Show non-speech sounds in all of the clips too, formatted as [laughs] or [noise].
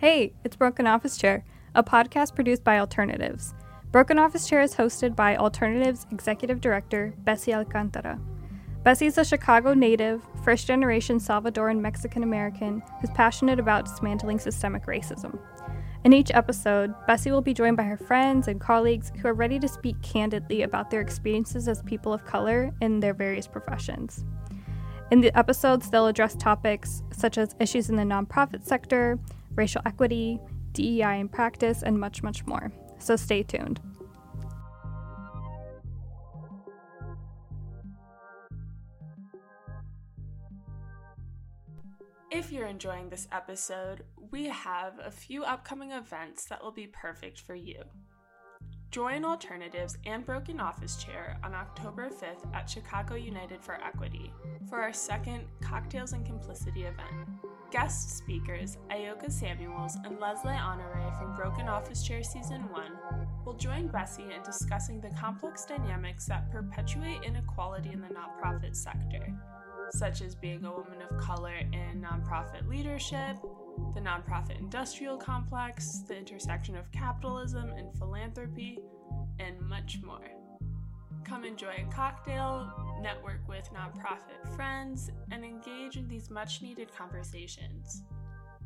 Hey, it's Broken Office Chair, a podcast produced by Alternatives. Broken Office Chair is hosted by Alternatives Executive Director Bessie Alcantara. Bessie is a Chicago native, first generation Salvadoran Mexican American who's passionate about dismantling systemic racism. In each episode, Bessie will be joined by her friends and colleagues who are ready to speak candidly about their experiences as people of color in their various professions. In the episodes, they'll address topics such as issues in the nonprofit sector, racial equity, DEI in practice, and much, much more. So stay tuned. If you're enjoying this episode, we have a few upcoming events that will be perfect for you. Join Alternatives and Broken Office Chair on October 5th at Chicago United for Equity for our second Cocktails and Complicity event. Guest speakers Ayoka Samuels and Leslie Honore from Broken Office Chair Season 1 will join Bessie in discussing the complex dynamics that perpetuate inequality in the nonprofit sector, such as being a woman of color in nonprofit leadership, the nonprofit industrial complex, the intersection of capitalism and philanthropy, and much more. Come enjoy a cocktail, network with nonprofit friends, and engage in these much needed conversations.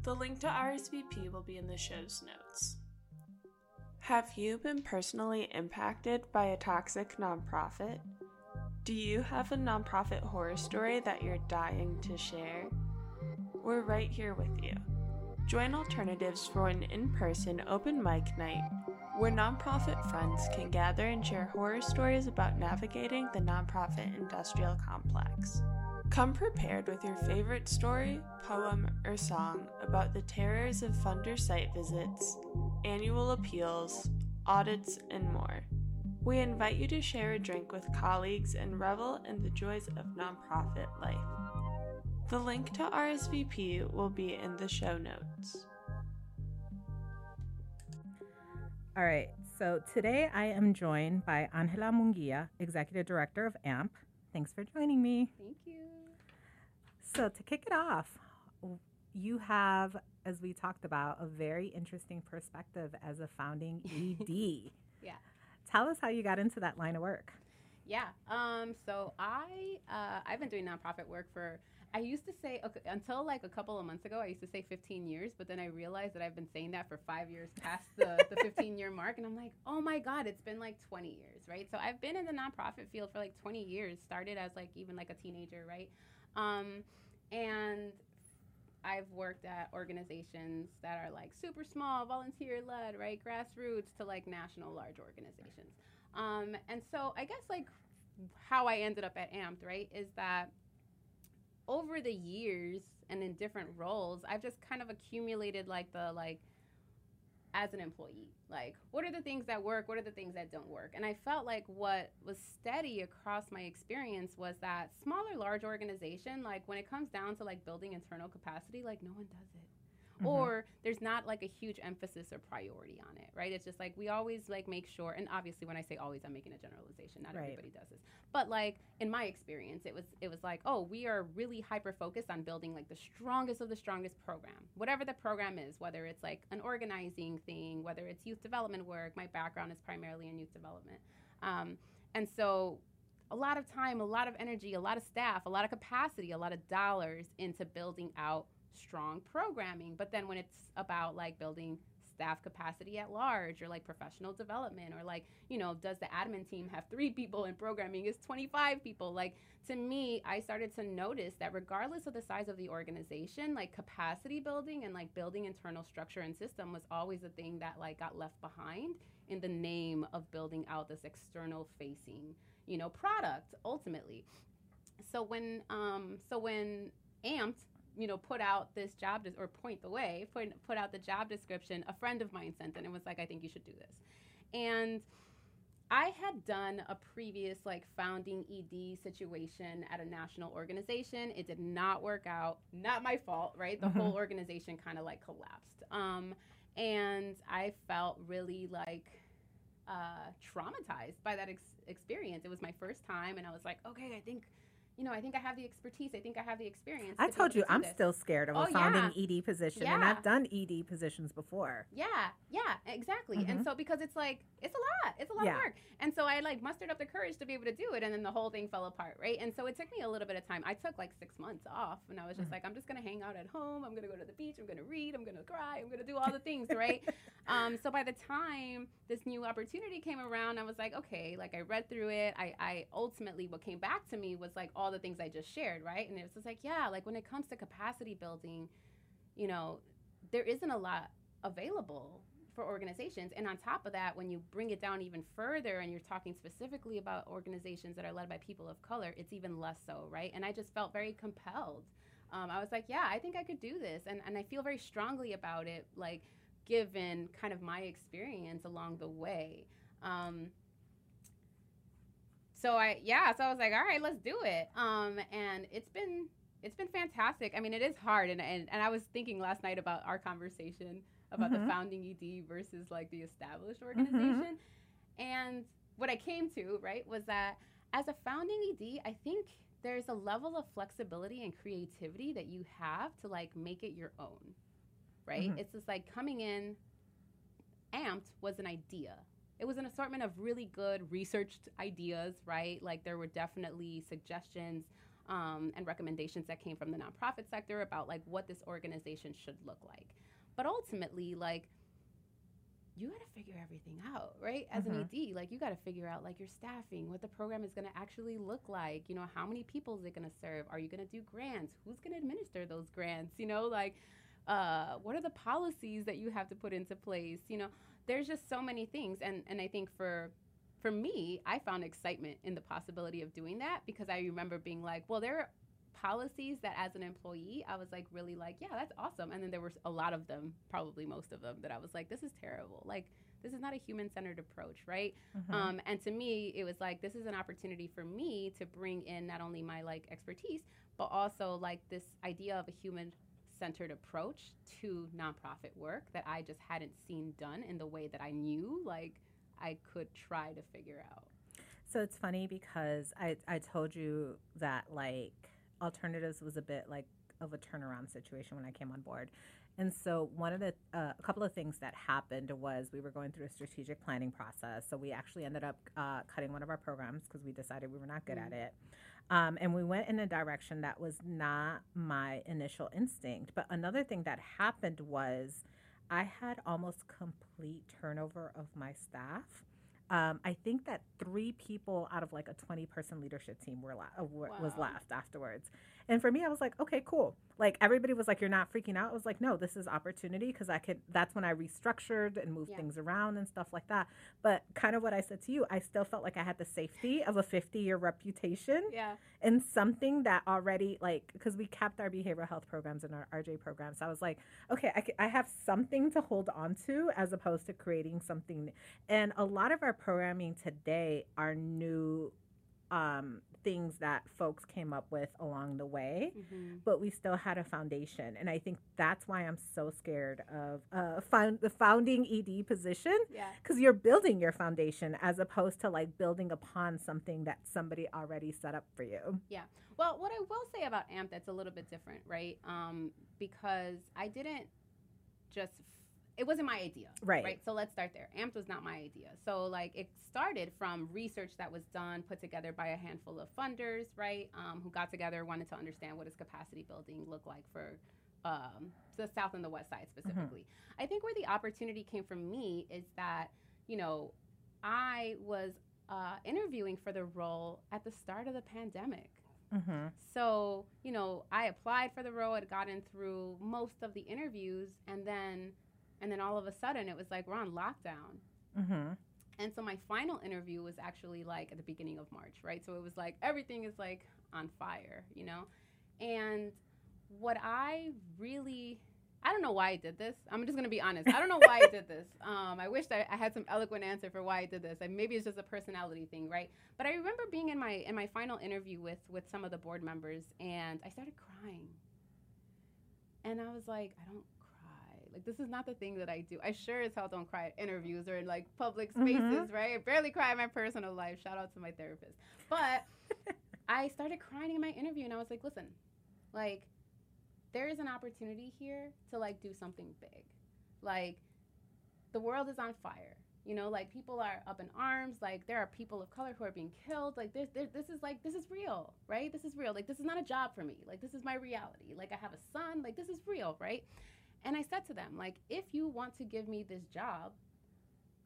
The link to RSVP will be in the show's notes. Have you been personally impacted by a toxic nonprofit? Do you have a nonprofit horror story that you're dying to share? We're right here with you. Join Alternatives for an in person open mic night where nonprofit friends can gather and share horror stories about navigating the nonprofit industrial complex. Come prepared with your favorite story, poem, or song about the terrors of funder site visits, annual appeals, audits, and more. We invite you to share a drink with colleagues and revel in the joys of nonprofit life. The link to RSVP will be in the show notes. All right. So today I am joined by Angela Munguia, Executive Director of AMPT. Thanks for joining me. Thank you. So to kick it off, you have, as we talked about, a very interesting perspective as a founding [laughs] ED. yeah. Tell us how you got into that line of work. Yeah. Um, so I uh, I've been doing nonprofit work for I used to say okay, until like a couple of months ago, I used to say 15 years, but then I realized that I've been saying that for five years past the, the 15 year mark. And I'm like, oh my God, it's been like 20 years, right? So I've been in the nonprofit field for like 20 years, started as like even like a teenager, right? Um, and I've worked at organizations that are like super small, volunteer led, right? Grassroots to like national large organizations. Um, and so I guess like how I ended up at AMPT, right, is that over the years and in different roles, I've just kind of accumulated like the like as an employee. Like, what are the things that work? What are the things that don't work? And I felt like what was steady across my experience was that smaller, large organization, like when it comes down to like building internal capacity, like no one does it mm-hmm. or there's not like a huge emphasis or priority on it, right? It's just like we always like make sure, and obviously when I say always, I'm making a generalization. Not right. everybody does this, but like in my experience, it was it was like, oh, we are really hyper focused on building like the strongest of the strongest program, whatever the program is, whether it's like an organizing thing, whether it's youth development work. My background is primarily in youth development, um, and so a lot of time, a lot of energy, a lot of staff, a lot of capacity, a lot of dollars into building out strong programming. But then when it's about like building staff capacity at large or like professional development or like you know does the admin team have three people and programming is 25 people like to me i started to notice that regardless of the size of the organization like capacity building and like building internal structure and system was always a thing that like got left behind in the name of building out this external facing you know product ultimately so when um so when AMPT you know, put out this job des- or point the way, put put out the job description. A friend of mine sent it and was like, I think you should do this. And I had done a previous like founding ED situation at a national organization. It did not work out. Not my fault, right? The mm-hmm. whole organization kind of like collapsed. Um, and I felt really like uh, traumatized by that ex- experience. It was my first time, and I was like, okay, I think you know, I think I have the expertise. I think I have the experience. I to told able you I'm this." still scared of Oh, a founding yeah. ED position, and I've done ED positions before. Yeah, yeah, exactly. And Mhm. so because it's like it's a lot, it's a lot Yeah. of work. And so I like mustered up the courage to be able to do it, and then the whole thing fell apart, right? And so it took me a little bit of time. I took like six months off, and I was just Mhm. like, I'm just gonna hang out at home. I'm gonna go to the beach. I'm gonna read. I'm gonna cry. I'm gonna do all the things, right? [laughs] um, so by the time this new opportunity came around, I was like, okay, like I read through it. I, I ultimately what came back to me was like all the things I just shared, right? And it was just like, yeah, like when it comes to capacity building, you know, there isn't a lot available for organizations. And on top of that, when you bring it down even further and you're talking specifically about organizations that are led by people of color, it's even less so, right? And I just felt very compelled. Um, I was like, yeah, I think I could do this. And, and I feel very strongly about it, like, given kind of my experience along the way. Um, so I, yeah, so I was like, all right, let's do it. Um, and it's been, it's been fantastic. I mean, it is hard. And, and, and I was thinking last night about our conversation about Mhm. the founding ED versus like the established organization. And what I came to, right, was that as a founding ED, I think there's a level of flexibility and creativity that you have to like make it your own, right? Mhm. It's just like coming in, AMPT was an idea. It was an assortment of really good researched ideas, right? Like there were definitely suggestions um, and recommendations that came from the nonprofit sector about like what this organization should look like. But ultimately, like you got to figure everything out, right? As an ED, like you got to figure out like your staffing, what the program is going to actually look like. You know, how many people is it going to serve? Are you going to do grants? Who's going to administer those grants? You know, like uh, what are the policies that you have to put into place? You know, there's just so many things, and and I think for for me, I found excitement in the possibility of doing that because I remember being like, well, there are policies that as an employee, I was like, really like, yeah, that's awesome. And then there was a lot of them, probably most of them, that I was like, this is terrible. Like, this is not a human centered approach, right? Mhm. Um, and to me, it was like, this is an opportunity for me to bring in not only my like expertise, but also like this idea of a human centered approach to nonprofit work that I just hadn't seen done in the way that I knew like I could try to figure out. So it's funny because I, I told you that like alternatives was a bit like of a turnaround situation when I came on board. And so one of the uh, a couple of things that happened was we were going through a strategic planning process. So we actually ended up uh, cutting one of our programs because we decided we were not good at it. Um, and we went in a direction that was not my initial instinct. But another thing that happened was I had almost complete turnover of my staff. Um, I think that three people out of like a 20 person leadership team were, la- uh, were was left afterwards. And for me, I was like, okay, cool. Like everybody was like, you're not freaking out. I was like, no, this is opportunity because I could. That's when I restructured and moved Yeah. things around and stuff like that. But kind of what I said to you, I still felt like I had the safety of a 50 year reputation Yeah. and something that already like because we kept our behavioral health programs and our RJ programs. So I was like, okay, I, I have something to hold on to as opposed to creating something. And a lot of our programming today are new um, things that folks came up with along the way. Mm-hmm. But we still had a foundation, and I think that's why I'm so scared of uh, found, the founding ED position Yeah. because you're building your foundation as opposed to like building upon something that somebody already set up for you. Yeah. Well, what I will say about AMPT that's a little bit different, right? Um, because I didn't just, it wasn't my idea. Right. Right. So let's start there. AMPT was not my idea. So, like, it started from research that was done, put together by a handful of funders, right? Um, who got together, wanted to understand what does capacity building look like for um, the South and the West Side specifically. I think where the opportunity came from me is that, you know, I was uh, interviewing for the role at the start of the pandemic. Mm-hmm. So, you know, I applied for the role, had gotten through most of the interviews, and then and then all of a sudden it was like we're on lockdown. Mm-hmm. And so my final interview was actually like at the beginning of March, right? So it was like everything is like on fire, you know? And what I really I don't know why I did this. I'm just gonna be honest. I don't know why I did this. [laughs] Um, I wish I, I had some eloquent answer for why I did this. And maybe it's just a personality thing, right? But I remember being in my in my final interview with with some of the board members, and I started crying. And I was like, I don't. Like this is not the thing that I do. I sure as hell don't cry at interviews or in like public spaces, Mhm. right? I barely cry in my personal life. Shout out to my therapist. But [laughs] I started crying in my interview and I was like, listen, like, there is an opportunity here to like do something big. Like, the world is on fire. You know, like people are up in arms. Like there are people of color who are being killed. Like this, this is like this is real, right? This is real. Like this is not a job for me. Like this is my reality. Like I have a son. Like this is real, right? And I said to them, like, if you want to give me this job,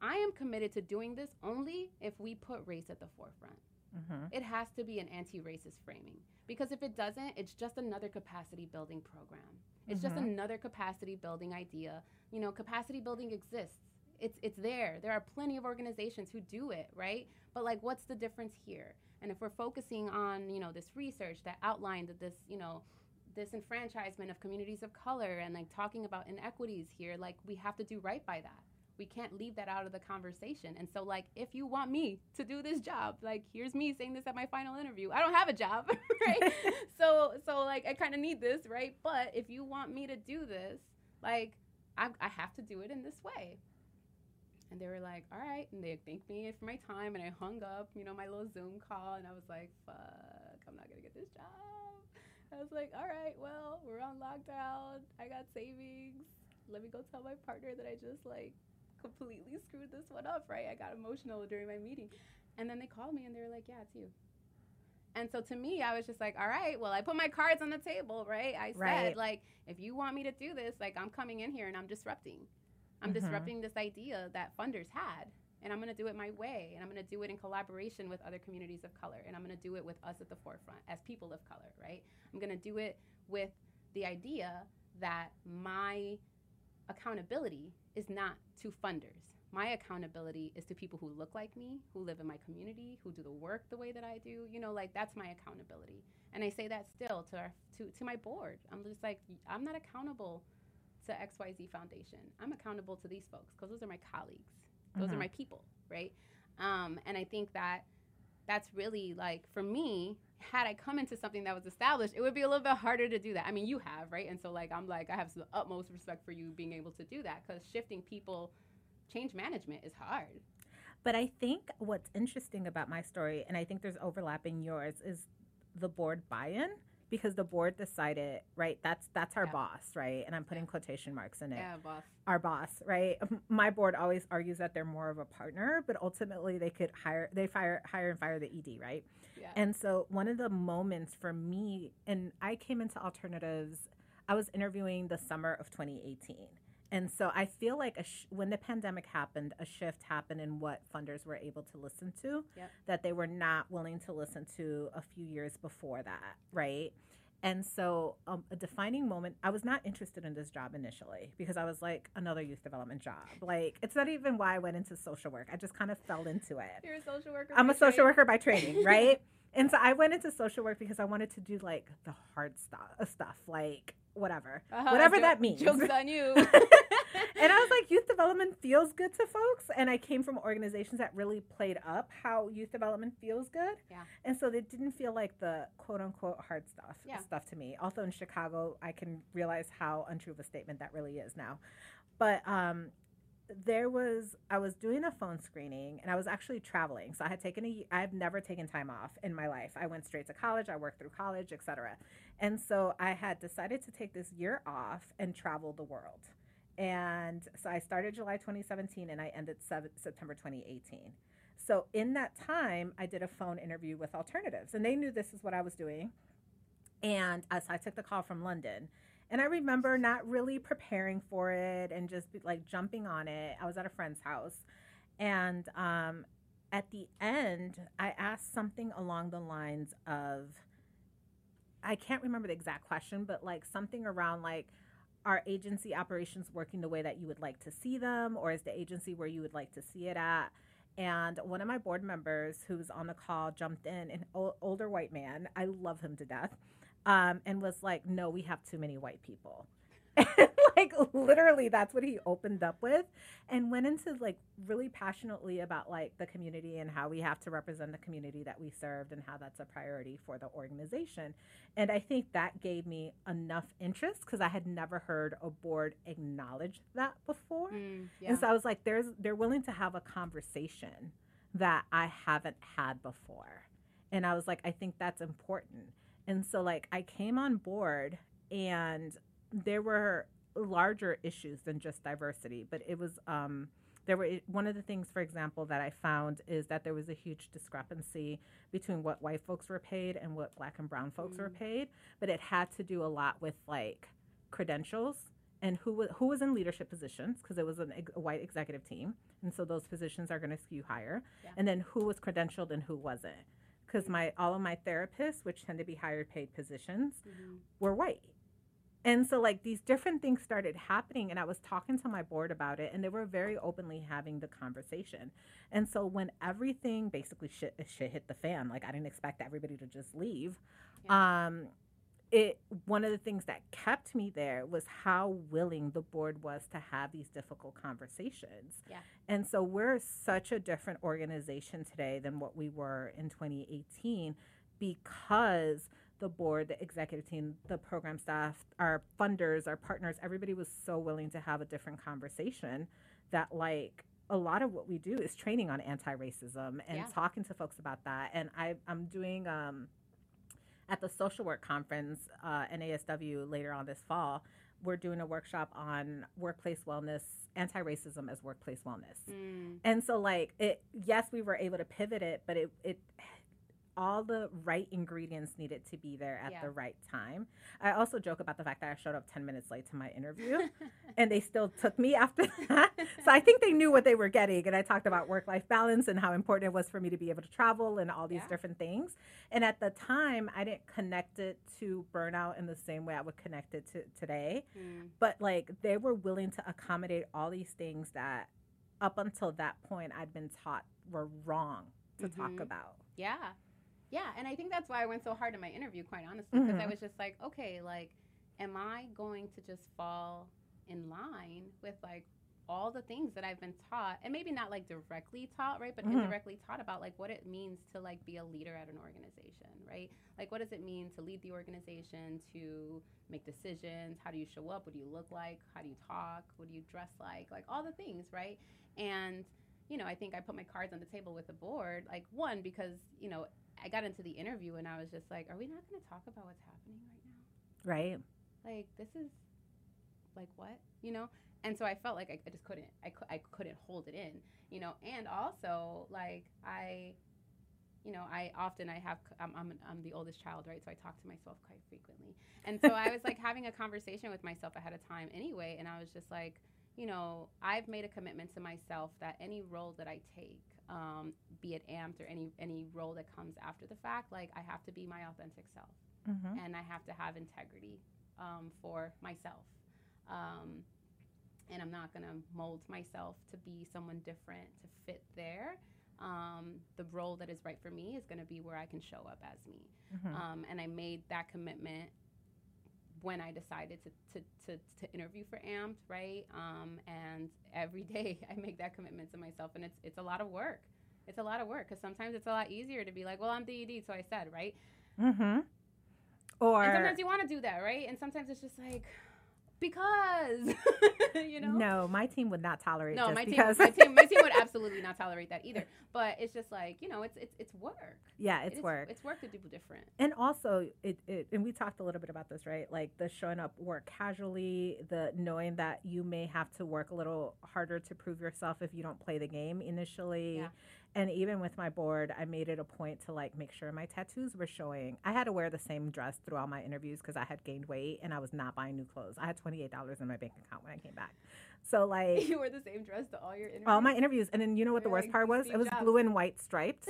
I am committed to doing this only if we put race at the forefront. Mm-hmm. It has to be an anti racist framing. Because if it doesn't, it's just another capacity building program. It's mm-hmm. just another capacity building idea. You know, capacity building exists it's it's there. There are plenty of organizations who do it, right? But like what's the difference here? And if we're focusing on, you know, this research that outlined that this, you know, disenfranchisement of communities of color and like talking about inequities here, like we have to do right by that. We can't leave that out of the conversation. And so like if you want me to do this job, like here's me saying this at my final interview. I don't have a job, [laughs] right? [laughs] so so like I kind of need this, right? But if you want me to do this, like I, I have to do it in this way. And they were like, all right. And they thanked me for my time. And I hung up, you know, my little Zoom call. And I was like, fuck, I'm not going to get this job. I was like, all right, well, we're on lockdown. I got savings. Let me go tell my partner that I just like completely screwed this one up, right? I got emotional during my meeting. And then they called me and they were like, yeah, it's you. And so to me, I was just like, all right, well, I put my cards on the table, right? I said, right. like, if you want me to do this, like, I'm coming in here and I'm disrupting. I'm mm-hmm. disrupting this idea that funders had. And I'm going to do it my way. And I'm going to do it in collaboration with other communities of color. And I'm going to do it with us at the forefront as people of color, right? I'm going to do it with the idea that my accountability is not to funders. My accountability is to people who look like me, who live in my community, who do the work the way that I do. You know, like that's my accountability. And I say that still to our, to to my board. I'm just like I'm not accountable to XYZ Foundation. I'm accountable to these folks because those are my colleagues. Those mm-hmm. are my people, right? Um, and I think that that's really like for me had i come into something that was established it would be a little bit harder to do that i mean you have right and so like i'm like i have the utmost respect for you being able to do that because shifting people change management is hard but i think what's interesting about my story and i think there's overlapping yours is the board buy-in because the board decided, right? That's that's our yeah. boss, right? And I'm putting yeah. quotation marks in it. Yeah, boss. Our boss, right? My board always argues that they're more of a partner, but ultimately they could hire they fire hire and fire the ED, right? Yeah. And so one of the moments for me, and I came into alternatives. I was interviewing the summer of 2018. And so I feel like sh- when the pandemic happened, a shift happened in what funders were able to listen to yep. that they were not willing to listen to a few years before that, right? And so, um, a defining moment, I was not interested in this job initially because I was like, another youth development job. Like, it's not even why I went into social work. I just kind of fell into it. You're a social worker. I'm a social training. worker by training, [laughs] right? and so I went into social work because I wanted to do like the hard stuff, stuff like whatever, uh-huh, whatever that means. Jokes on you. [laughs] and I was like, [laughs] youth development feels good to folks, and I came from organizations that really played up how youth development feels good. Yeah. And so it didn't feel like the quote unquote hard stuff yeah. stuff to me. Also in Chicago, I can realize how untrue of a statement that really is now. But um, there was I was doing a phone screening and I was actually traveling. So I had taken a I've never taken time off in my life. I went straight to college, I worked through college, etc. And so I had decided to take this year off and travel the world. And so I started July 2017 and I ended September 2018. So in that time, I did a phone interview with alternatives and they knew this is what I was doing. And uh, so I took the call from London and I remember not really preparing for it and just like jumping on it. I was at a friend's house. And um, at the end, I asked something along the lines of I can't remember the exact question, but like something around like, are agency operations working the way that you would like to see them, or is the agency where you would like to see it at? And one of my board members who's on the call jumped in, an older white man. I love him to death um, and was like, no, we have too many white people. [laughs] like literally that's what he opened up with and went into like really passionately about like the community and how we have to represent the community that we served and how that's a priority for the organization and i think that gave me enough interest because i had never heard a board acknowledge that before mm, yeah. and so i was like there's they're willing to have a conversation that i haven't had before And I was like, I think that's important. And so, like, I came on board and there were larger issues than just diversity, but it was, um, there were one of the things, for example, that I found is that there was a huge discrepancy between what white folks were paid and what black and brown folks mm. were paid, but it had to do a lot with like credentials and who was who was in leadership positions because it was an, a white executive team, and so those positions are going to skew higher, yeah. and then who was credentialed and who wasn't because my all of my therapists, which tend to be higher paid positions, mm-hmm. were white. And so like these different things started happening and I was talking to my board about it and they were very openly having the conversation. And so when everything basically shit, shit hit the fan, like I didn't expect everybody to just leave. Yeah. Um it one of the things that kept me there was how willing the board was to have these difficult conversations. Yeah. And so we're such a different organization today than what we were in 2018 because the board, the executive team, the program staff, our funders, our partners, everybody was so willing to have a different conversation that like a lot of what we do is training on anti-racism and yeah. talking to folks about that. And I, I'm doing um, at the social work conference, uh, NASW, later on this fall, we're doing a workshop on workplace wellness, anti racism as workplace wellness. Mm. And so, like, it, yes, we were able to pivot it, but it, it all the right ingredients needed to be there at yeah. the right time. I also joke about the fact that I showed up 10 minutes late to my interview [laughs] and they still took me after [laughs] that. so I think they knew what they were getting. And I talked about work life balance and how important it was for me to be able to travel and all these yeah. different things. And at the time, I didn't connect it to burnout in the same way I would connect it to today. Mm. But like they were willing to accommodate all these things that up until that point I'd been taught were wrong to mm-hmm. talk about. Yeah. Yeah, and I think that's why I went so hard in my interview, quite honestly, because mm-hmm. I was just like, okay, like, am I going to just fall in line with like all the things that I've been taught, and maybe not like directly taught, right, but mm-hmm. indirectly taught about like what it means to like be a leader at an organization, right? Like, what does it mean to lead the organization, to make decisions? How do you show up? What do you look like? How do you talk? What do you dress like? Like all the things, right? And you know, I think I put my cards on the table with the board. Like one, because you know, I got into the interview and I was just like, are we not going to talk about what's happening right now? Right. Like this is like what you know. And so I felt like I, I just couldn't. I, I couldn't hold it in, you know. And also like I you know, I often I have I'm, I'm I'm the oldest child, right? So I talk to myself quite frequently, and so I was like [laughs] having a conversation with myself ahead of time anyway, and I was just like, you know, I've made a commitment to myself that any role that I take, um, be it AMPT or any any role that comes after the fact, like I have to be my authentic self, mm-hmm. and I have to have integrity um, for myself, um, and I'm not gonna mold myself to be someone different to fit there. Um, the role that is right for me is going to be where I can show up as me. Mm-hmm. Um, and I made that commitment when I decided to, to, to, to interview for AMPT, right? Um, and every [laughs] day I make that commitment to myself, and it's, it's a lot of work. It's a lot of work because sometimes it's a lot easier to be like, well, I'm DED, so I said, right? Mm-hmm. Or and sometimes you want to do that, right? And sometimes it's just like, because [laughs] you know? No my team would not tolerate no my team, my team my team would [laughs] absolutely not tolerate that either. But it's just like you know it's it's, it's work. Yeah it's it work. it's work to do different. And also it, it and we talked a little bit about this right? Like the showing up work casually the knowing that you may have to work a little harder to prove yourself if you don't play the game initially. Yeah and even with my board i made it a point to like make sure my tattoos were showing. I had to wear the same dress through all my interviews because i had gained weight and i was not buying new clothes. I had $28 in my bank account when i came back. So like [laughs] you wore the same dress to all your interviews all my interviews? and then you know what the worst part was? it was blue and white striped.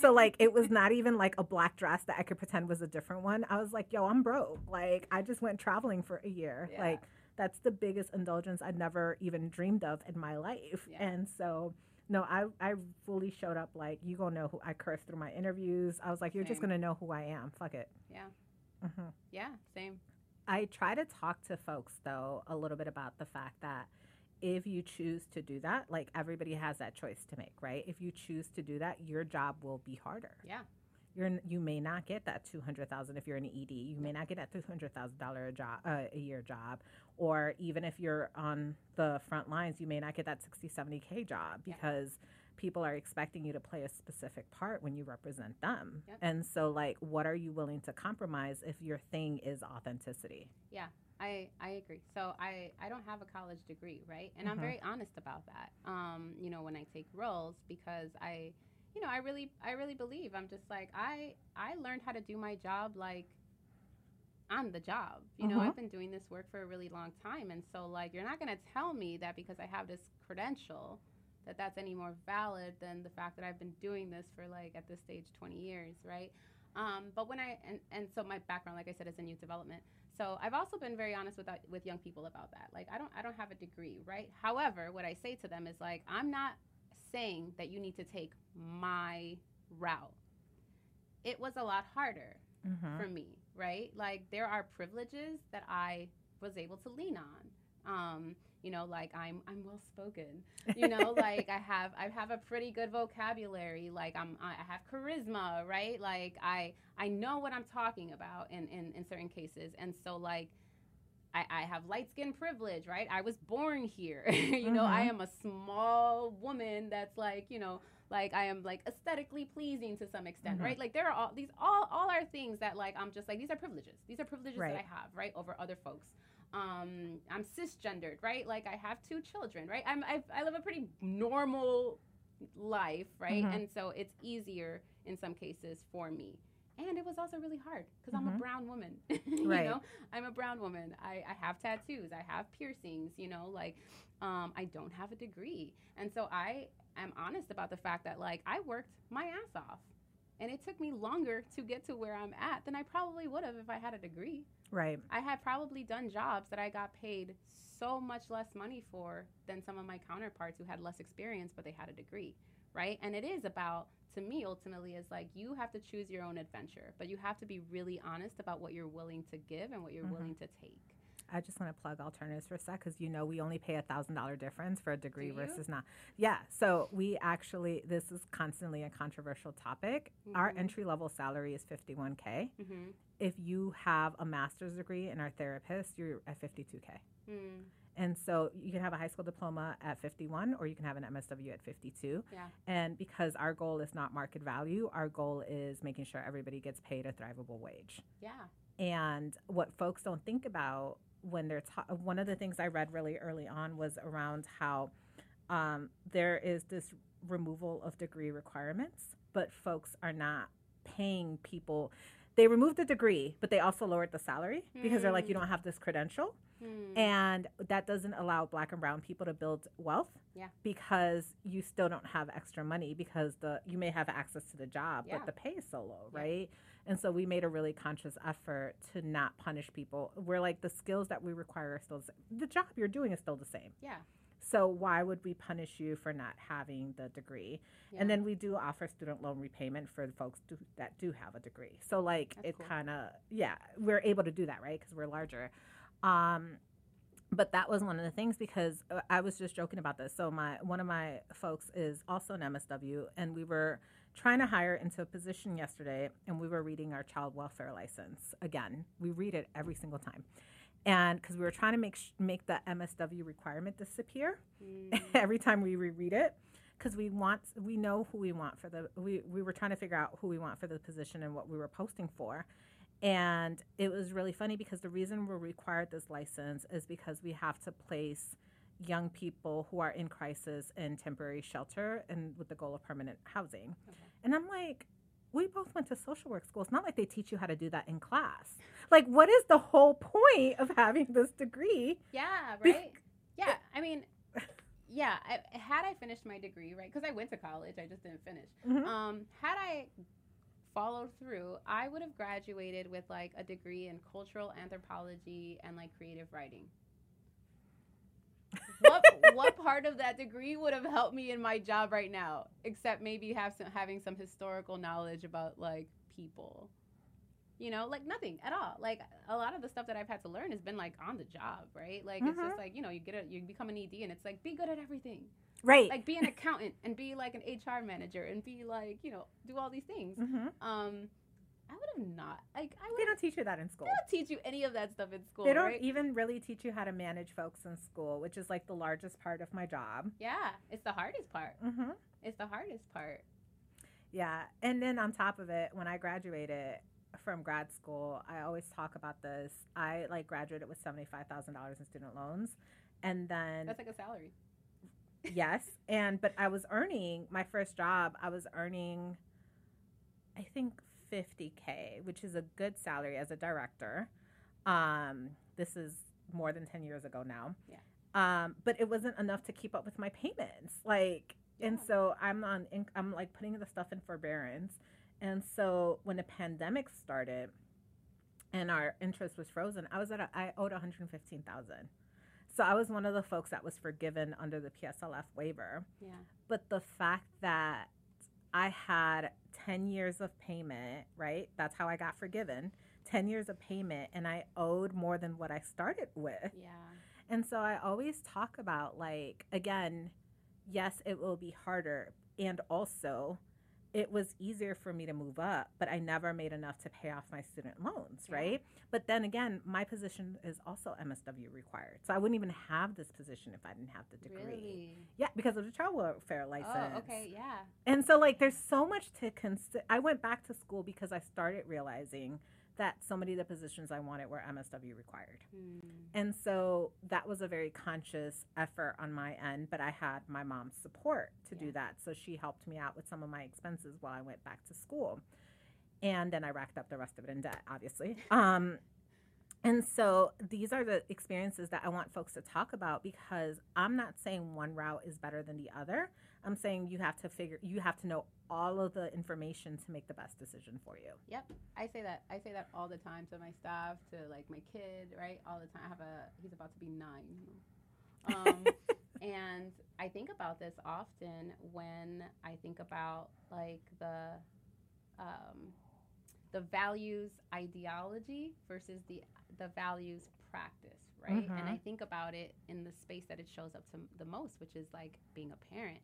So [laughs] like it was not even like a black dress that i could pretend was a different one. I was like yo i'm broke. Like i just went traveling for a year. Yeah. like that's the biggest indulgence i'd never even dreamed of in my life. Yeah. and so no, I I fully showed up like you gonna know who I cursed through my interviews. I was like, you're same. just gonna know who I am. Fuck it. Yeah. Mm-hmm. Yeah. Same. I try to talk to folks though a little bit about the fact that if you choose to do that, like everybody has that choice to make, right? If you choose to do that, your job will be harder. Yeah you're you may not get that 200,000 if you're an ED. You may not get that $200,000 a job uh, a year job or even if you're on the front lines, you may not get that 60 70k job because yeah. people are expecting you to play a specific part when you represent them. Yep. And so, like, what are you willing to compromise if your thing is authenticity? Yeah, I, I agree. So I, I don't have a college degree, right? And I'm Mhm. very honest about that. Um, you know, when I take roles because I, you know, I really I really believe I'm just like I I learned how to do my job like on the job. You know, Mhm. I've been doing this work for a really long time and so like you're not going to tell me that because I have this credential that that's any more valid than the fact that I've been doing this for like at this stage 20 years, right? Um, but when I and, and so my background, like I said, is in youth development. So I've also been very honest with that- with young people about that. Like I don't I don't have a degree, right? However, what I say to them is like I'm not saying that you need to take my route. It was a lot harder Mm-hmm. for me, right? Like there are privileges that I was able to lean on. Um, you know, like I'm I'm well spoken. You know, [laughs] like I have I have a pretty good vocabulary. Like I'm I have charisma, right? Like I I know what I'm talking about in in, in certain cases, and so like. I, I have light skin privilege, right? I was born here. [laughs] you know, I Mhm. am a small woman that's like, you know, like I am like aesthetically pleasing to some extent, Mhm. right? Like there are all these all all are things that like I'm just like these are privileges. These are privileges Right. that I have, right, over other folks. Um, I'm cisgendered, right? Like I have two children, right? I'm I've, I live a pretty normal life, right? Mhm. And so it's easier in some cases for me. And it was also really hard because I'm a Mhm. brown woman. [laughs] you Right. know, I'm a brown woman. I, I have tattoos. I have piercings. You know, like um, I don't have a degree, and so I am honest about the fact that like I worked my ass off, and it took me longer to get to where I'm at than I probably would have if I had a degree. Right. I had probably done jobs that I got paid so much less money for than some of my counterparts who had less experience but they had a degree, right? And it is about to me ultimately is like you have to choose your own adventure, but you have to be really honest about what you're willing to give and what you're Mhm. willing to take. I just want to plug alternatives for a sec because you know we only pay a thousand dollar difference for a degree versus not. Yeah, so we actually this is constantly a controversial topic. Our Mhm. entry level salary is fifty one k. Mm-hmm. If you have a master's degree and are therapist, you're at fifty two k. Mm, And so you can have a high school diploma at 51 or you can have an MSW at 52. yeah. And because our goal is not market value, our goal is making sure everybody gets paid a thrivable wage. Yeah. And what folks don't think about when they're ta- one of the things I read really early on was around how um, there is this removal of degree requirements, but folks are not paying people. They removed the degree, but they also lowered the salary because they're like, you Mm. don't have this credential. Mm, And that doesn't allow black and brown people to build wealth Yeah. because you still don't have extra money because the you may have access to the job, Yeah. but the pay is so low, Yeah. right? And so we made a really conscious effort to not punish people. We're like the skills that we require are still the same. The job you're doing is still the same. yeah. So why would we punish you for not having the degree? Yeah. And then we do offer student loan repayment for the folks do, that do have a degree. So like That's it cool. kind of yeah, we're able to do that, right? Because we're larger. Um, but that was one of the things because uh, I was just joking about this. So my one of my folks is also an MSW, and we were trying to hire into a position yesterday, and we were reading our child welfare license. Again. We read it every single time, and because we were trying to make sh- make the MSW requirement disappear Mm, [laughs] every time we reread it because we want we know who we want for the we, we were trying to figure out who we want for the position and what we were posting for. And it was really funny because the reason we're required this license is because we have to place young people who are in crisis in temporary shelter and with the goal of permanent housing Okay. and i'm like we both went to social work school. It's not like they teach you how to do that in class. Like, what is the whole point of having this degree? Yeah, right. yeah, I mean, yeah. I, had I finished my degree, right? Because I went to college, I just didn't finish. Mhm. Um, had I followed through, I would have graduated with like a degree in cultural anthropology and like creative writing. What what part of that degree would have helped me in my job right now, except maybe have some having some historical knowledge about like people. You know, like nothing at all. Like a lot of the stuff that I've had to learn has been like on the job, right? Like it's Mhm. just like you know, you get a you become an ED, and it's like be good at everything Right. like be an accountant and be like an HR manager and be like, you know, do all these things. hmm Um, I would have not. Like I They don't teach you that in school. They don't teach you any of that stuff in school. They don't right? even really teach you how to manage folks in school, which is like the largest part of my job. Yeah, it's the hardest part. Mm-hmm. It's the hardest part. Yeah. And then on top of it, when I graduated from grad school, I always talk about this. I like graduated with $75,000 in student loans. And then That's like a salary. [laughs] yes, and but I was earning my first job, I was earning I think 50k, which is a good salary as a director. Um this is more than 10 years ago now. Yeah. Um but it wasn't enough to keep up with my payments. Like and so I'm on I'm like putting the stuff in forbearance. And so when the pandemic started and our interest was frozen, I was at a, I owed 115,000. So I was one of the folks that was forgiven under the PSLF waiver. Yeah. But the fact that I had 10 years of payment, right? That's how I got forgiven. 10 years of payment and I owed more than what I started with. Yeah. And so I always talk about like again, yes, it will be harder and also it was easier for me to move up, but I never made enough to pay off my student loans, Yeah. right? But then again, my position is also MSW required. So I wouldn't even have this position if I didn't have the degree. Really? Yeah, because of the child welfare license. Oh, okay. Yeah. And so like there's so much to consider. I went back to school because I started realizing that so many of the positions I wanted were MSW required. Hmm. And so that was a very conscious effort on my end, but I had my mom's support to Yeah. do that. So she helped me out with some of my expenses while I went back to school. And then I racked up the rest of it in debt, obviously. [laughs] Um, and so these are the experiences that I want folks to talk about because I'm not saying one route is better than the other. I'm saying you have to figure, you have to know all of the information to make the best decision for you. Yep, I say that. I say that all the time to my staff, to like my kid, right? All the time. I have a. He's about to be nine. Um, [laughs] and I think about this often when I think about like the, um, the values ideology versus the the values practice, right? And I think about it in the space that it shows up to the most, which is like being a parent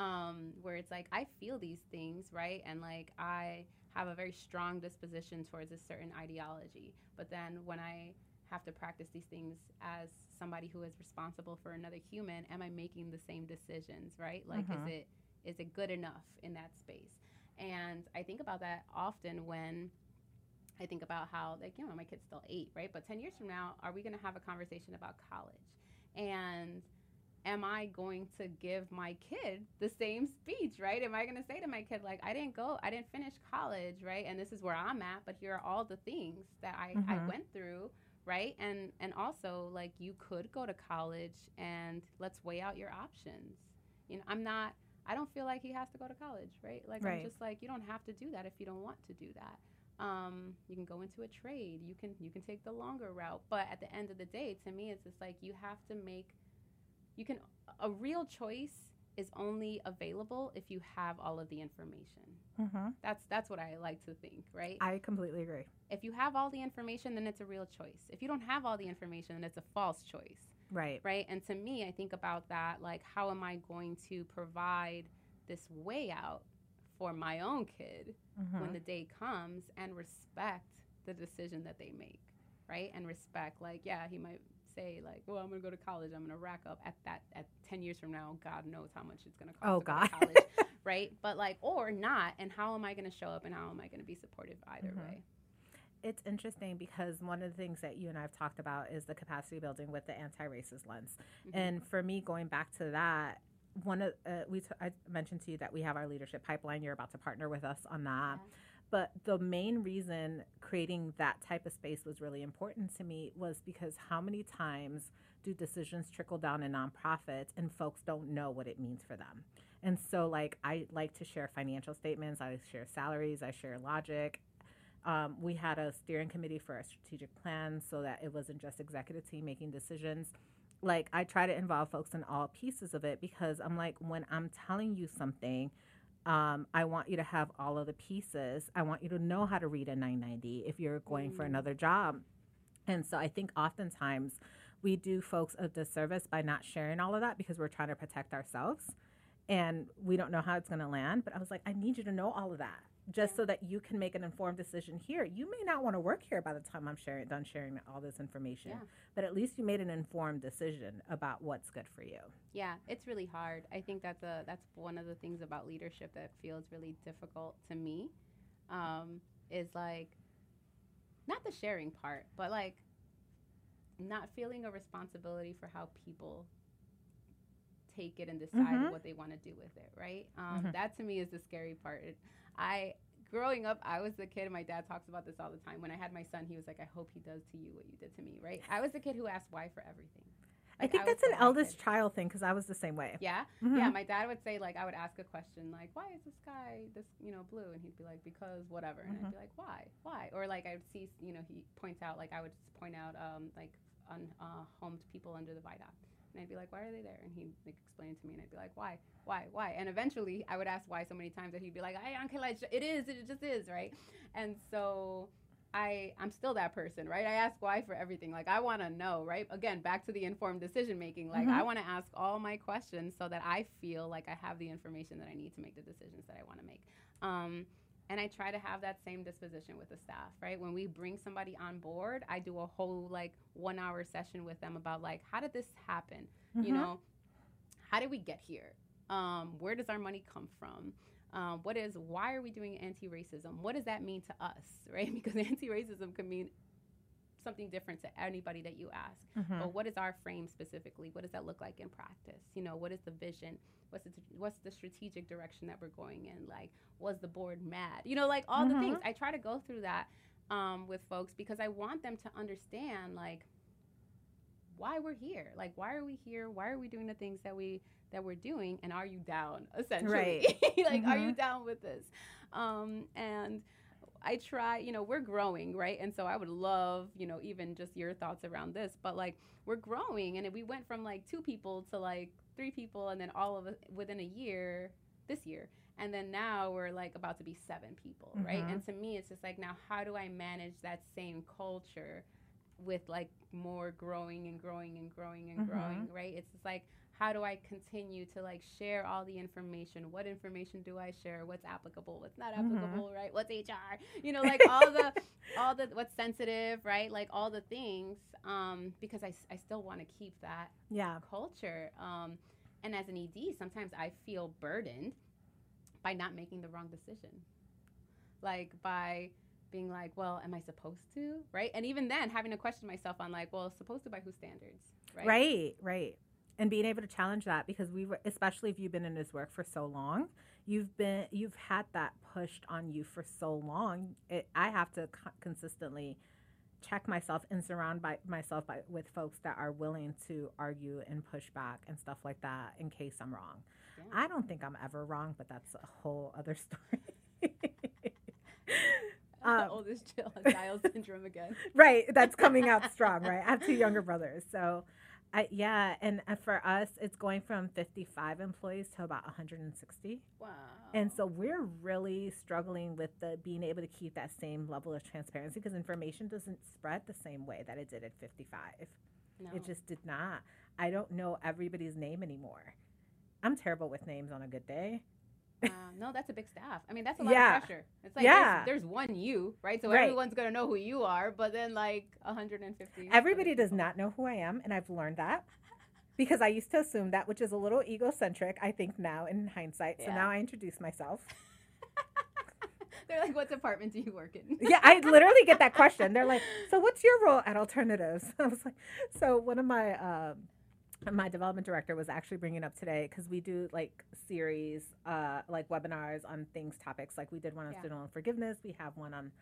um, where it's like I feel these things, right? And like I have a very strong disposition towards a certain ideology. But then when I have to practice these things as somebody who is responsible for another human, am I making the same decisions, right? Like Mhm. is it is it good enough in that space? And I think about that often when I think about how like, you know, my kid's still eight, right? But ten years from now, are we gonna have a conversation about college? And am I going to give my kid the same speech, right? Am I going to say to my kid, like, I didn't go, I didn't finish college, right? And this is where I'm at, but here are all the things that I, I Mhm. went through, right? And and also like you could go to college and let's weigh out your options. You know, I'm not I don't feel like he has to go to college, right? Like Right. I'm just like you don't have to do that if you don't want to do that. Um, you can go into a trade. You can you can take the longer route, but at the end of the day, to me, it's just like you have to make you can a real choice is only available if you have all of the information. Mm-hmm. That's that's what I like to think, right? I completely agree. if you have all the information, then it's a real choice. If you don't have all the information, then it's a false choice, Right. right? And to me, I think about that like how am I going to provide this way out for my own kid Mhm. when the day comes and respect the decision that they make, right? And respect, like, yeah, he might say, like, well, I'm gonna go to college, I'm gonna rack up at that at 10 years from now, God knows how much it's gonna cost Oh, to go to God. college, [laughs] right? But like, or not, and how am I gonna show up and how am I gonna be supportive either Mhm. way? It's interesting because one of the things that you and I have talked about is the capacity building with the anti-racist lens. Mhm. And for me, going back to that, one of uh, we t- I mentioned to you that we have our leadership pipeline. You're about to partner with us on that. Yeah. But the main reason creating that type of space was really important to me was because how many times do decisions trickle down in nonprofits and folks don't know what it means for them? And so, like, I like to share financial statements, I share salaries, I share logic. Um, we had a steering committee for a strategic plan so that it wasn't just executive team making decisions. Like, I try to involve folks in all pieces of it because I'm like, when I'm telling you something, um, I want you to have all of the pieces. I want you to know how to read a 990 if you're going for Mm. another job. And so I think oftentimes we do folks a disservice by not sharing all of that because we're trying to protect ourselves and we don't know how it's going to land. But I was like, I need you to know all of that. Just so that you can make an informed decision here. You may not want to work here by the time I'm sharing done sharing all this information, Yeah. but at least you made an informed decision about what's good for you. Yeah, it's really hard. I think that's a that's one of the things about leadership that feels really difficult to me. Um, is like not the sharing part, but like not feeling a responsibility for how people take it and decide Mhm. what they want to do with it. Right. Um, Mhm. That to me is the scary part. It, I growing up, I was the kid. and My dad talks about this all the time. When I had my son, he was like, "I hope he does to you what you did to me." Right. I was the kid who asked why for everything. I think was that's an eldest kid. child thing because I was the same way. Yeah. Mhm. Yeah, my dad would say like I would ask a question like why is the sky this you know blue and he'd be like because whatever and Mhm. I'd be like why why or like I would see you know he points out like I would just point out um like un uh, homed people under the viaduct and I'd be like why are they there and he'd like explain it to me and I'd be like why why why and eventually I would ask why so many times that he'd be like I Uncle it is it just is right and so I I'm still that person, right? I ask why for everything. Like I want to know, right? Again, back to the informed decision making. Like Mhm. I want to ask all my questions so that I feel like I have the information that I need to make the decisions that I want to make. Um, and I try to have that same disposition with the staff, right? When we bring somebody on board, I do a whole like one hour session with them about like how did this happen? You Mhm. know, how did we get here? Um, where does our money come from? Um, what is why are we doing anti-racism? What does that mean to us, [laughs] right? Because anti-racism can mean something different to anybody that you ask. Mhm. But what is our frame specifically? What does that look like in practice? You know, what is the vision? What's the what's the strategic direction that we're going in? Like, was the board mad? You know, like all the Mhm. things. I try to go through that um, with folks because I want them to understand like why we're here. Like, why are we here? Why are we doing the things that we that we're doing? And are you down? Essentially, Right. [laughs] like, are you Mhm. down with this? Um, and I try, you know, we're growing, right? And so I would love, you know, even just your thoughts around this. But like, we're growing, and we went from like two people to like three people, and then all of us within a year, this year. And then now we're like about to be seven people, right? Mhm. And to me, it's just like, now how do I manage that same culture with like more growing and growing and growing and Mhm. growing, right? It's just like, how do I continue to like share all the information? What information do I share? What's applicable? What's not Mhm. applicable, right? What's HR? You know, like all the, [laughs] all the, what's sensitive, right? Like all the things, um, because I still want to keep that Yeah. culture. Um, and as an ED, sometimes I feel burdened by not making the wrong decision. Like by being like, well, am I supposed to? Right. And even then, having to question myself on like, well, supposed to by whose standards? Right. Right, right. And being able to challenge that because we were, especially if you've been in his work for so long, you've been, you've had that pushed on you for so long. It, I have to co- consistently check myself and surround by myself by with folks that are willing to argue and push back and stuff like that in case I'm wrong. Yeah. I don't think I'm ever wrong, but that's a whole other [laughs] story. [laughs] the Um, oldest Jill has syndrome again. [laughs] right that's coming out strong right i have two younger brothers so I, yeah and uh, for us it's going from 55 employees to about 160 Wow. and so we're really struggling with the being able to keep that same level of transparency because information doesn't spread the same way that it did at 55 no. it just did not. I don't know everybody's name anymore. I'm terrible with names on a good day Uh, no, that's a big staff. I mean, that's a lot Yeah. of pressure. It's like Yeah. there's, there's one you, right? So Right. everyone's gonna know who you are, but then like 150. Everybody does not know who I am, and I've learned that because I used to assume that, which is a little egocentric, I think now in hindsight. So Yeah. now I introduce myself. [laughs] They're like, what department do you work in? Yeah, I [laughs] literally get that question. They're like, "So what's your role at Alternatives?" [laughs] I was like, "So one of my um, my development director was actually bringing up today because we do like series, uh, like webinars on things, topics. Like we did one on Yeah. student loan forgiveness. We have one on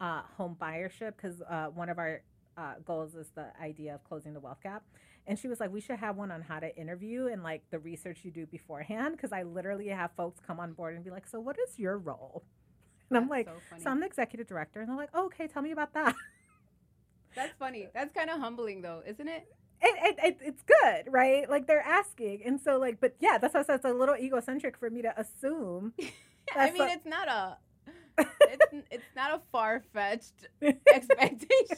uh, home buyership because uh, one of our uh, goals is the idea of closing the wealth gap. And she was like, we should have one on how to interview and like the research you do beforehand. Because I literally have folks come on board and be like, so what is your role? [laughs] And I'm like, so so I'm the executive director. And they're like, oh, okay, tell me about that. That's funny. That's kind of humbling, though, isn't it? It, it, it, it's good, right? Like they're asking. And so, like, but yeah, that's why I said it's a little egocentric for me to assume. [laughs] I mean, a- it's not a it's, [laughs] it's not a far fetched [laughs] expectation.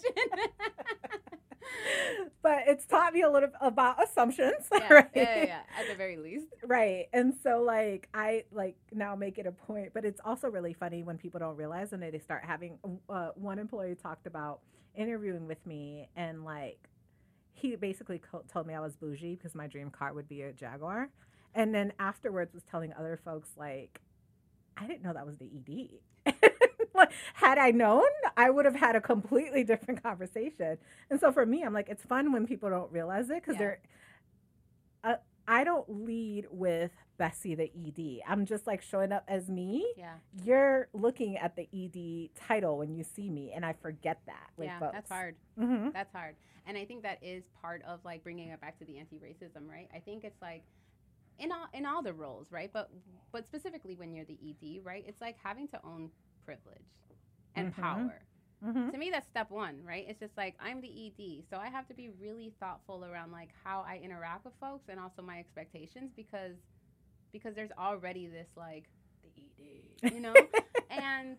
but it's taught me a little about assumptions, yeah, right? yeah, yeah, yeah, at the very least. Right. And so like I like now make it a point, but it's also really funny when people don't realize and they start having uh, one employee talked about interviewing with me and like he basically co- told me I was bougie because my dream car would be a Jaguar. And then afterwards was telling other folks like I didn't know that was the ED. [laughs] like, had I known, I would have had a completely different conversation. And so for me, I'm like, it's fun when people don't realize it because Yeah. they're. I don't lead with Bessie the ED. I'm just like showing up as me. Yeah, You're looking at the ED title when you see me, and I forget that. Yeah, folks. that's hard. hmm That's hard. And I think that is part of like bringing it back to the anti-racism, right? I think it's like in all in all the roles, right? But but specifically when you're the ED, right? It's like having to own privilege and Mhm. power. Hmm To me that's step 1, right? It's just like I'm the ED, so I have to be really thoughtful around like how I interact with folks and also my expectations because because there's already this like the ED, you know? [laughs] and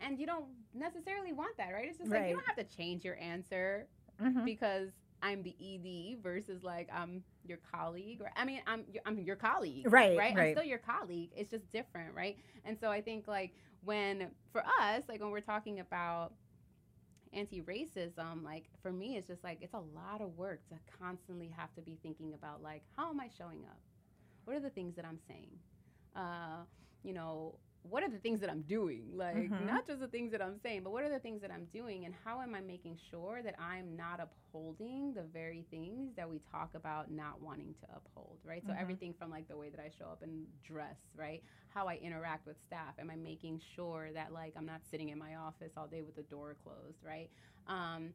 and you don't necessarily want that, right? It's just like you don't have to change your answer hmm because I'm the ED versus like I'm your colleague or I mean I'm your- I'm your colleague Right, right? I'm still your colleague. It's just different right? And so I think like when for us like when we're talking about anti-racism like for me it's just like it's a lot of work to constantly have to be thinking about like how am I showing up? What are the things that I'm saying? Uh you know what are the things that I'm doing? Like, Mhm. not just the things that I'm saying, but what are the things that I'm doing, and how am I making sure that I'm not upholding the very things that we talk about not wanting to uphold, right? So, Mhm. everything from like the way that I show up and dress, right? How I interact with staff. Am I making sure that like I'm not sitting in my office all day with the door closed, right? Um,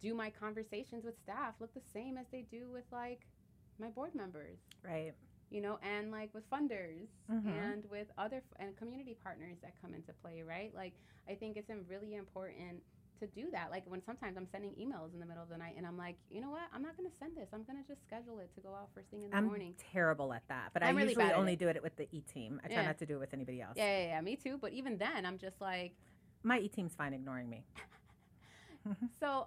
do my conversations with staff look the same as they do with like my board members? Right. You know, and like with funders Mhm. and with other f- and community partners that come into play, right? Like I think it's really important to do that. Like when sometimes I'm sending emails in the middle of the night and I'm like, you know what, I'm not going to send this. I'm going to just schedule it to go out first thing in the I'm morning. terrible at that, but I'm I really usually only do it with the E team. I try not to do it with anybody else. Yeah, yeah, yeah, me too. But even then, I'm just like, My E team's fine ignoring me. [laughs] so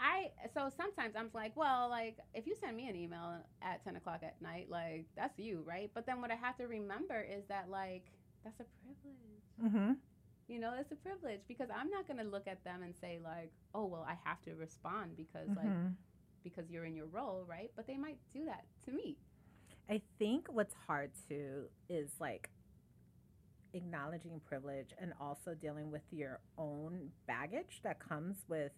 I so sometimes I'm like, well, like if you send me an email at ten o'clock at night, like that's you, right? But then what I have to remember is that like that's a privilege. Mm-hmm. You know, it's a privilege because I'm not going to look at them and say like, "Oh, well, I have to respond because like Mm-hmm. because you're in your role, right?" But they might do that to me. I think what's hard too is like acknowledging privilege and also dealing with your own baggage that comes with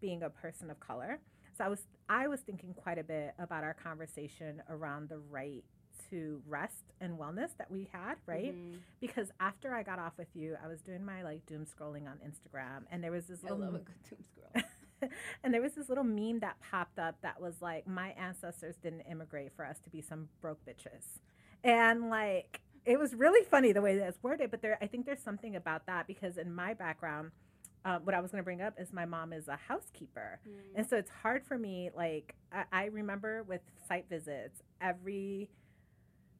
being a person of color. So I was I was thinking quite a bit about our conversation around the right to rest and wellness that we had, right? Mhm. Because after I got off with you, I was doing my like doom scrolling on Instagram and there was this I little love a doom scroll. [laughs] and there was this little meme that popped up that was like, my ancestors didn't immigrate for us to be some broke bitches. And like, it was really funny the way that it's worded, but there, I think there's something about that because in my background, uh, what I was going to bring up is my mom is a housekeeper. Mm. And so it's hard for me. Like, I, I remember with site visits, every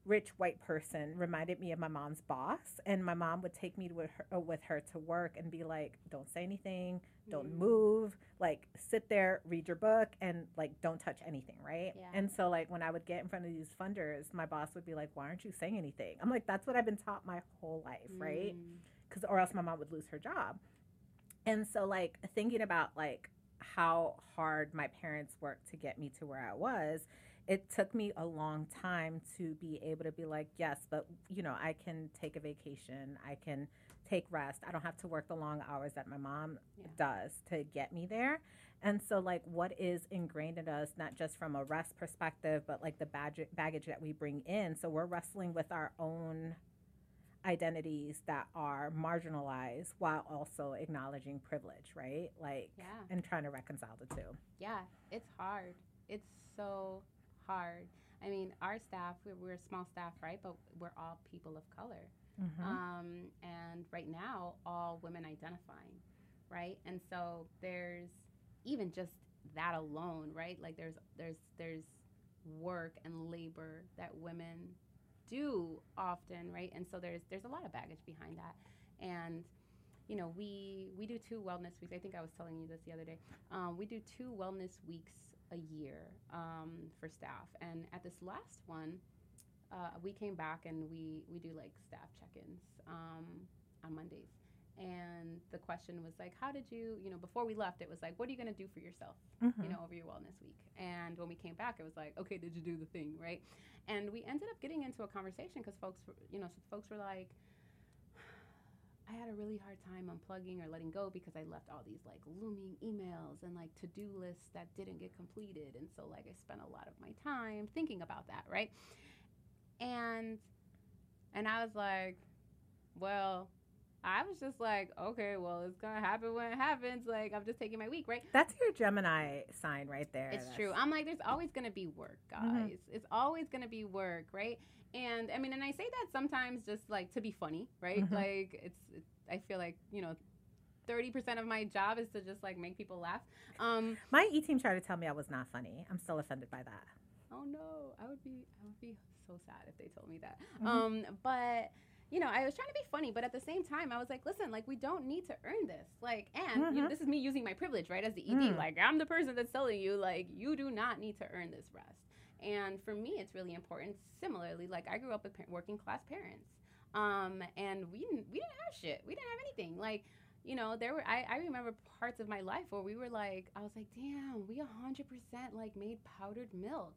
rich white person reminded me of my mom's boss. And my mom would take me with her, uh, with her to work and be like, don't say anything, don't Mm. move, like, sit there, read your book, and like, don't touch anything, right? Yeah. And so, like, when I would get in front of these funders, my boss would be like, why aren't you saying anything? I'm like, that's what I've been taught my whole life, right? Mm. because or else my mom would lose her job and so like thinking about like how hard my parents worked to get me to where i was it took me a long time to be able to be like yes but you know i can take a vacation. I can take rest. I don't have to work the long hours that my mom Yeah. does to get me there. And so like what is ingrained in us not just from a rest perspective but like the baggage, baggage that we bring in. So we're wrestling with our own identities that are marginalized while also acknowledging privilege, right? Like, Yeah. and trying to reconcile the two. Yeah, it's hard. It's so hard. I mean, our staff, we're, we're a small staff, right? But we're all people of color. Um, and right now, all women identifying, right? And so there's even just that alone, right? Like there's there's there's work and labor that women do often, right? And so there's there's a lot of baggage behind that. And you know, we we do two wellness weeks. I think I was telling you this the other day. Um, we do two wellness weeks a year um, for staff, and at this last one, uh, we came back and we we do like staff check-ins um, on Mondays. And the question was like, how did you, you know, before we left, it was like, what are you going to do for yourself, Mhm. you know, over your wellness week? And when we came back, it was like, okay, did you do the thing, right? And we ended up getting into a conversation because folks, were, you know, folks were like, [sighs] I had a really hard time unplugging or letting go because I left all these like looming emails and like to do lists that didn't get completed. And so, like, I spent a lot of my time thinking about that, right? And, and I was like, well, I was just like, okay, well, it's gonna happen when it happens. Like, I'm just taking my week, right? That's your Gemini sign right there. It's That's- true. I'm like, there's always gonna be work, guys. Mhm. It's always gonna be work, right? And I mean, and I say that sometimes just like to be funny, right? Mhm. Like, it's, it's, I feel like you know, thirty percent of my job is to just like make people laugh. Um, My E team tried to tell me I was not funny. I'm still offended by that. oh no, I would be, I would be so sad if they told me that. Mhm. Um, but you know, I was trying to be funny, but at the same time, I was like, listen, like we don't need to earn this. Like, and you know, Mhm. this is me using my privilege, right, as the ED. Mm. Like, I'm the person that's telling you, like, you do not need to earn this rest. And for me, it's really important. Similarly, like I grew up with working class parents, um, and we didn't we didn't have shit. We didn't have anything. Like, you know, there were I, I remember parts of my life where we were like, I was like, damn, we hundred percent like made powdered milk.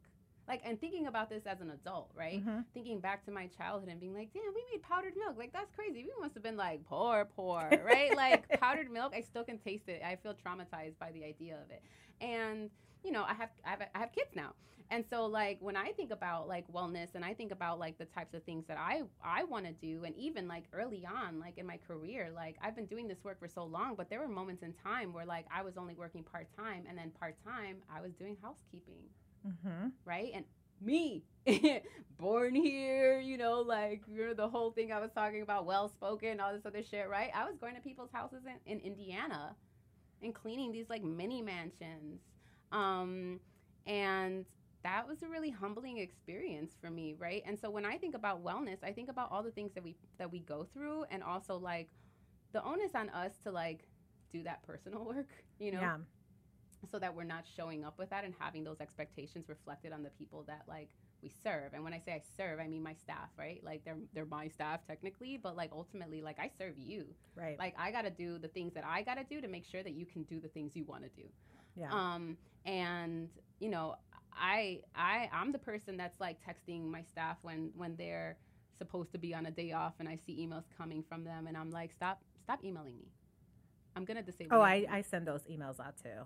Like, and thinking about this as an adult, right? Mhm. thinking back to my childhood and being like, damn, we made powdered milk. Like, that's crazy. We must have been like poor, poor, right? like, [laughs] powdered milk, I still can taste it. I feel traumatized by the idea of it. And, you know, I have, I have, I have kids now. And so, like, when I think about like wellness and I think about like the types of things that I, I want to do, and even like early on, like in my career, like I've been doing this work for so long, but there were moments in time where like I was only working part time, and then part time I was doing housekeeping Mhm. right? And me, [laughs] born here, you know, like you know, the whole thing I was talking about, well spoken, all this other shit, right? I was going to people's houses in, in Indiana and cleaning these like mini mansions. Um, and that was a really humbling experience for me, right? And so when I think about wellness, I think about all the things that we that we go through and also like the onus on us to like do that personal [laughs] work, you know, Yeah. So that we're not showing up with that and having those expectations reflected on the people that like we serve. And when I say I serve, I mean my staff, right? Like they're they're my staff technically, but like ultimately like I serve you. Right. Like I got to do the things that I got to do to make sure that you can do the things you want to do. yeah. Um and you know, I I I'm the person that's like texting my staff when when they're supposed to be on a day off and I see emails coming from them and I'm like stop stop emailing me. I'm going to disable oh, I. I send those emails out too.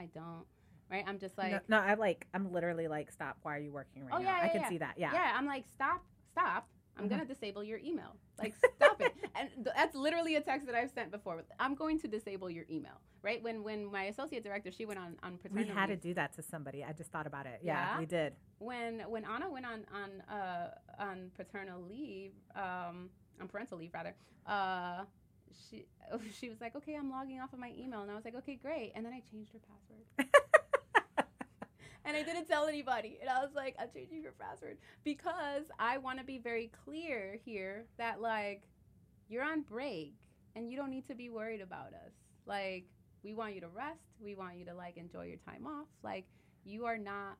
I don't. Right? I'm just like no, no, I like. I'm literally like, stop. Why are you working right Oh, now? yeah, I can yeah. see that. Yeah. yeah. I'm like, stop, stop. I'm Mhm. gonna disable your email. Like, [laughs] stop it. And th- that's literally a text that I've sent before. I'm going to disable your email. Right? When when my associate director, she went on on We had to do that to somebody. I just thought about it. Yeah, Yeah? we did. when when Anna went on on uh on paternal leave, um, on parental leave rather. Uh, she [laughs] she was like, okay, I'm logging off of my email, and I was like, okay, great. And then I changed her password. and I didn't tell anybody. And I was like, I'm changing your password because I want to be very clear here that like you're on break and you don't need to be worried about us. Like we want you to rest. We want you to like enjoy your time off. Like you are not.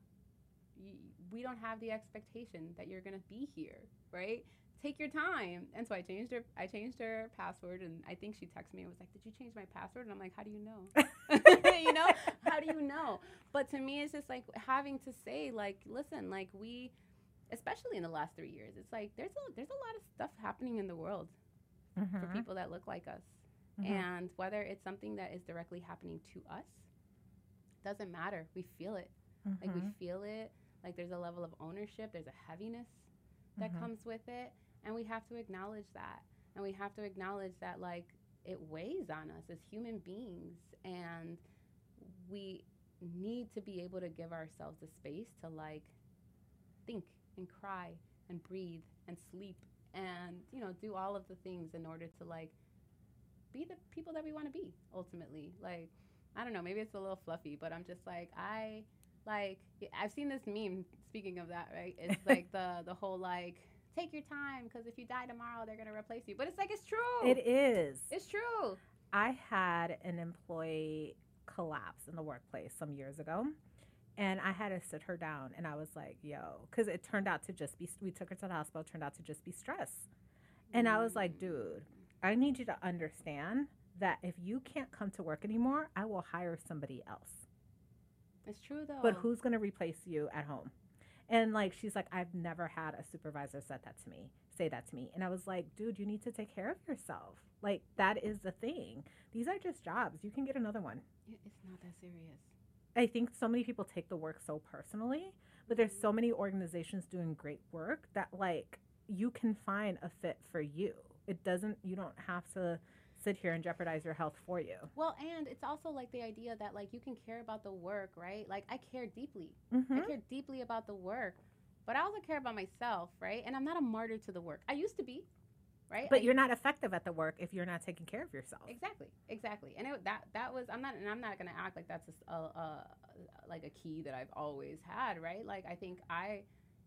We don't have the expectation that you're gonna be here, right? Take your time. And so I changed her. I changed her password, and I think she texted me and was like, "Did you change my password?" And I'm like, "How do you know? [laughs] [laughs] you know, how do you know?" But to me, it's just like having to say, like, listen, like we, especially in the last three years, it's like there's a there's a lot of stuff happening in the world for Mhm. people that look like us, Mhm. and whether it's something that is directly happening to us, doesn't matter. We feel it. Like we Mhm. feel it. Like there's a level of ownership. There's a heaviness that Mhm. comes with it, and we have to acknowledge that. And we have to acknowledge that like it weighs on us as human beings, and we need to be able to give ourselves the space to like think and cry and breathe and sleep and you know do all of the things in order to like be the people that we want to be ultimately. Like i don't know maybe it's a little fluffy but i'm just like i like i've seen this meme speaking of that right? It's [laughs] like the the whole like take your time because if you die tomorrow, they're gonna replace you. But it's like it's true. It is. It's true. I had an employee collapse in the workplace some years ago. And I had to sit her down and I was like, yo, because it turned out to just be, we took her to the hospital, turned out to just be stress. And I was like, mm. dude, I need you to understand that if you can't come to work anymore, I will hire somebody else. It's true though. But who's going to replace you at home? And like, she's like, I've never had a supervisor say that to me, say that to me. And I was like, dude, you need to take care of yourself. Like, that is the thing. These are just jobs. You can get another one. It's not that serious. I think so many people take the work so personally, but there's so mm-hmm. many organizations doing great work that like you can find a fit for you. It doesn't you don't have to sit here and jeopardize your health for you. Well, and it's also like the idea that like you can care about the work, right? Like I care deeply. Mm-hmm. I care deeply about the work, but I also care about myself, right? And I'm not a martyr to the work. I used to be, right? But I- you're not effective at the work if you're not taking care of yourself. Exactly, exactly, and it, that that was I'm not and I'm not gonna act like that's a like a key that I've always had, right? Like I think I,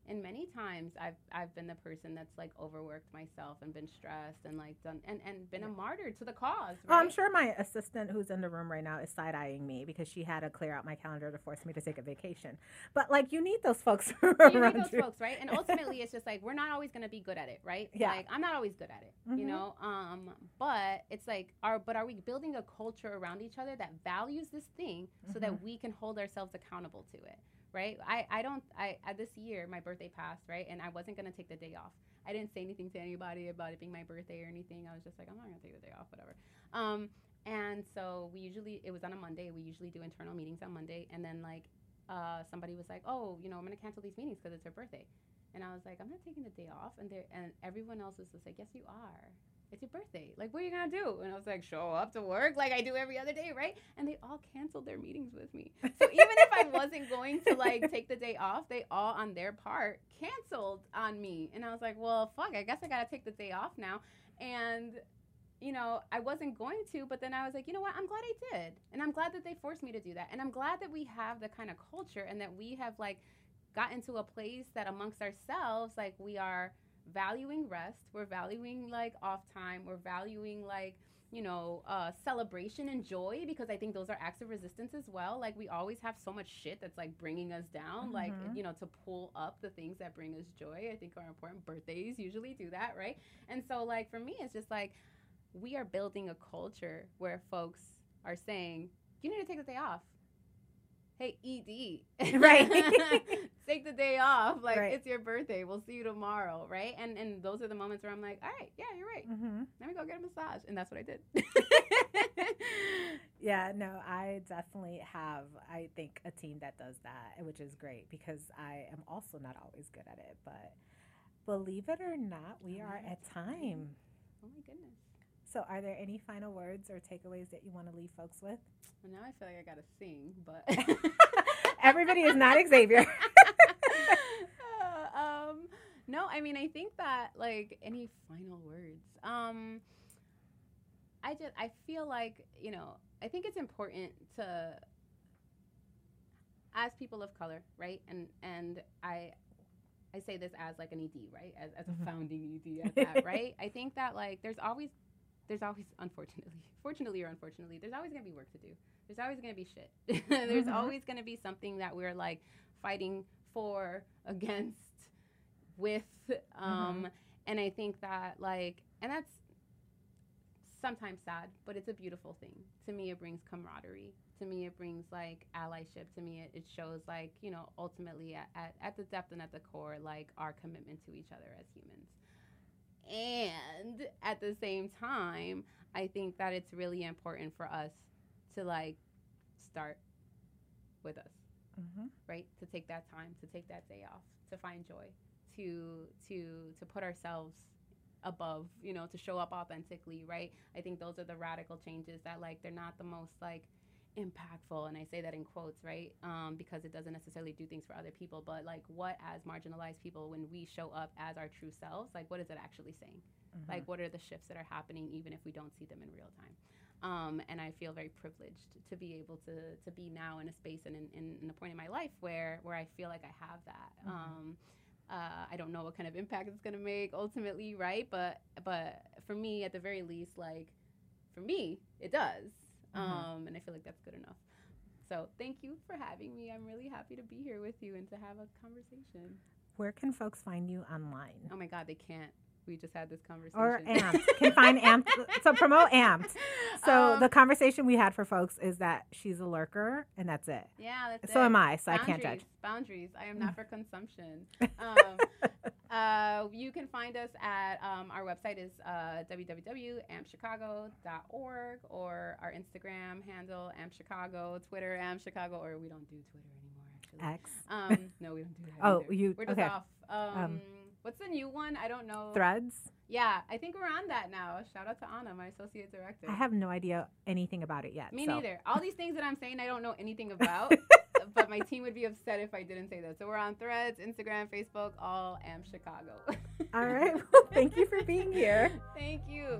and many times I've I've been the person that's like overworked myself and been stressed and like done and and been a martyr to the cause. Oh, I'm sure my assistant who's in the room right now is side eyeing me because she had to clear out my calendar to force me to take a vacation. But like, you need those folks [laughs] you need those you. folks, right? And ultimately, it's just like we're not always going to be good at it, right? Yeah. Like I'm not always good at it, you Mhm. know. Um, but it's like, are but are we building a culture around each other that values this thing so that we can hold ourselves accountable to it, right? I I don't I, this year my birthday passed, right, and I wasn't going to take the day off. I didn't say anything to anybody about it being my birthday or anything. I was just like, I'm not going to take the day off, whatever. Um, and so we usually it was on a Monday. We usually do internal meetings on Monday, and then like uh, somebody was like, "Oh, you know, I'm gonna cancel these meetings because it's her birthday," and I was like, "I'm not taking the day off," and and everyone else was just like, "Yes, you are. It's your birthday. Like, what are you gonna do?" And I was like, "Show up to work like I do every other day, right?" And they all canceled their meetings with me. So [laughs] even if I wasn't going to like take the day off, they all on their part canceled on me, and I was like, "Well, fuck. I guess I gotta take the day off now." And you know, I wasn't going to, but then I was like, you know what? I'm glad I did. And I'm glad that they forced me to do that. And I'm glad that we have the kind of culture and that we have like gotten to a place that amongst ourselves, like we are valuing rest, we're valuing like off time, we're valuing like, you know, uh, celebration and joy because I think those are acts of resistance as well. Like we always have so much shit that's like bringing us down, like Mhm. you know, to pull up the things that bring us joy. I think are important. Birthdays usually do that, right? And so, like for me, it's just like we are building a culture where folks are saying, "You need to take the day off." Hey, ED, [laughs] [laughs] Right. Take the day off. Like Right. it's your birthday. We'll see you tomorrow, right? And and those are the moments where I'm like, "All right, yeah, you're right. Mm-hmm. Let me go get a massage," and that's what I did. [laughs] Yeah, no, I definitely have, I think, a team that does that, which is great because I am also not always good at it. But believe it or not, we are at time. oh my goodness. So, are there any final words or takeaways that you want to leave folks with? Well, now I feel like I gotta sing, but [laughs] Everybody is not [laughs] Xavier. Uh, [laughs] um, no, I mean, I think that like any final words. Um, I just I feel like you know I think it's important to as people of color, right? And and I I say this as like an ED, right? As as a founding ED, at [laughs] that, right? I think that like there's always there's always unfortunately, [laughs] fortunately or unfortunately, there's always gonna be work to do. There's always gonna be shit. there's Mhm. always gonna be something that we're like fighting for, against, with. Um, And I think that like, and that's sometimes sad, but it's a beautiful thing. To me, it brings camaraderie. To me, it brings like allyship. To me, it, it shows like, you know, ultimately at, at, at the depth and at the core, like our commitment to each other as humans. And at the same time, I think that it's really important for us to like start with us hmm right? To take that time to take that day off to find joy to to to put ourselves above you know to show up authentically right? I think those are the radical changes that like they're not the most like impactful and i say that in quotes right? Um, because it doesn't necessarily do things for other people but like what as marginalized people when we show up as our true selves like what is it actually saying? Mm-hmm. like what are the shifts that are happening even if we don't see them in real time um, and i feel very privileged to be able to to be now in a space and in, in, in a point in my life where where i feel like i have that Mhm. um, uh, I don't know what kind of impact it's gonna make ultimately, right? But but for me, at the very least, like for me, it does, Mhm. um, and I feel like that's good enough. So thank you for having me. I'm really happy to be here with you and to have a conversation. Where can folks find you online? Oh my God, they can't. We just had this conversation. Or AMPT. [laughs] Can find AMPT. So promote AMPT. So Um, the conversation we had for folks is that she's a lurker and that's it. yeah, that's So it. am I, so I can't judge. Boundaries. Boundaries. I am not [laughs] for consumption. Um, [laughs] uh, you can find us at um, our website is uh, www.ampchicago.org or our Instagram handle ampchicago, Twitter ampchicago, or we don't do Twitter anymore. Actually, X. um, no, we don't do that. Oh, either. you We're just okay. off. What's the new one? I don't know. Threads. Yeah, I think we're on that now. Shout out to Anna, my associate director. I have no idea anything about it yet. Me so. neither. All these things that I'm saying, I don't know anything [laughs] about. but my team would be upset if I didn't say that. So we're on Threads, Instagram, Facebook, all am Chicago. All right. [laughs] Well, thank you for being here. Thank you.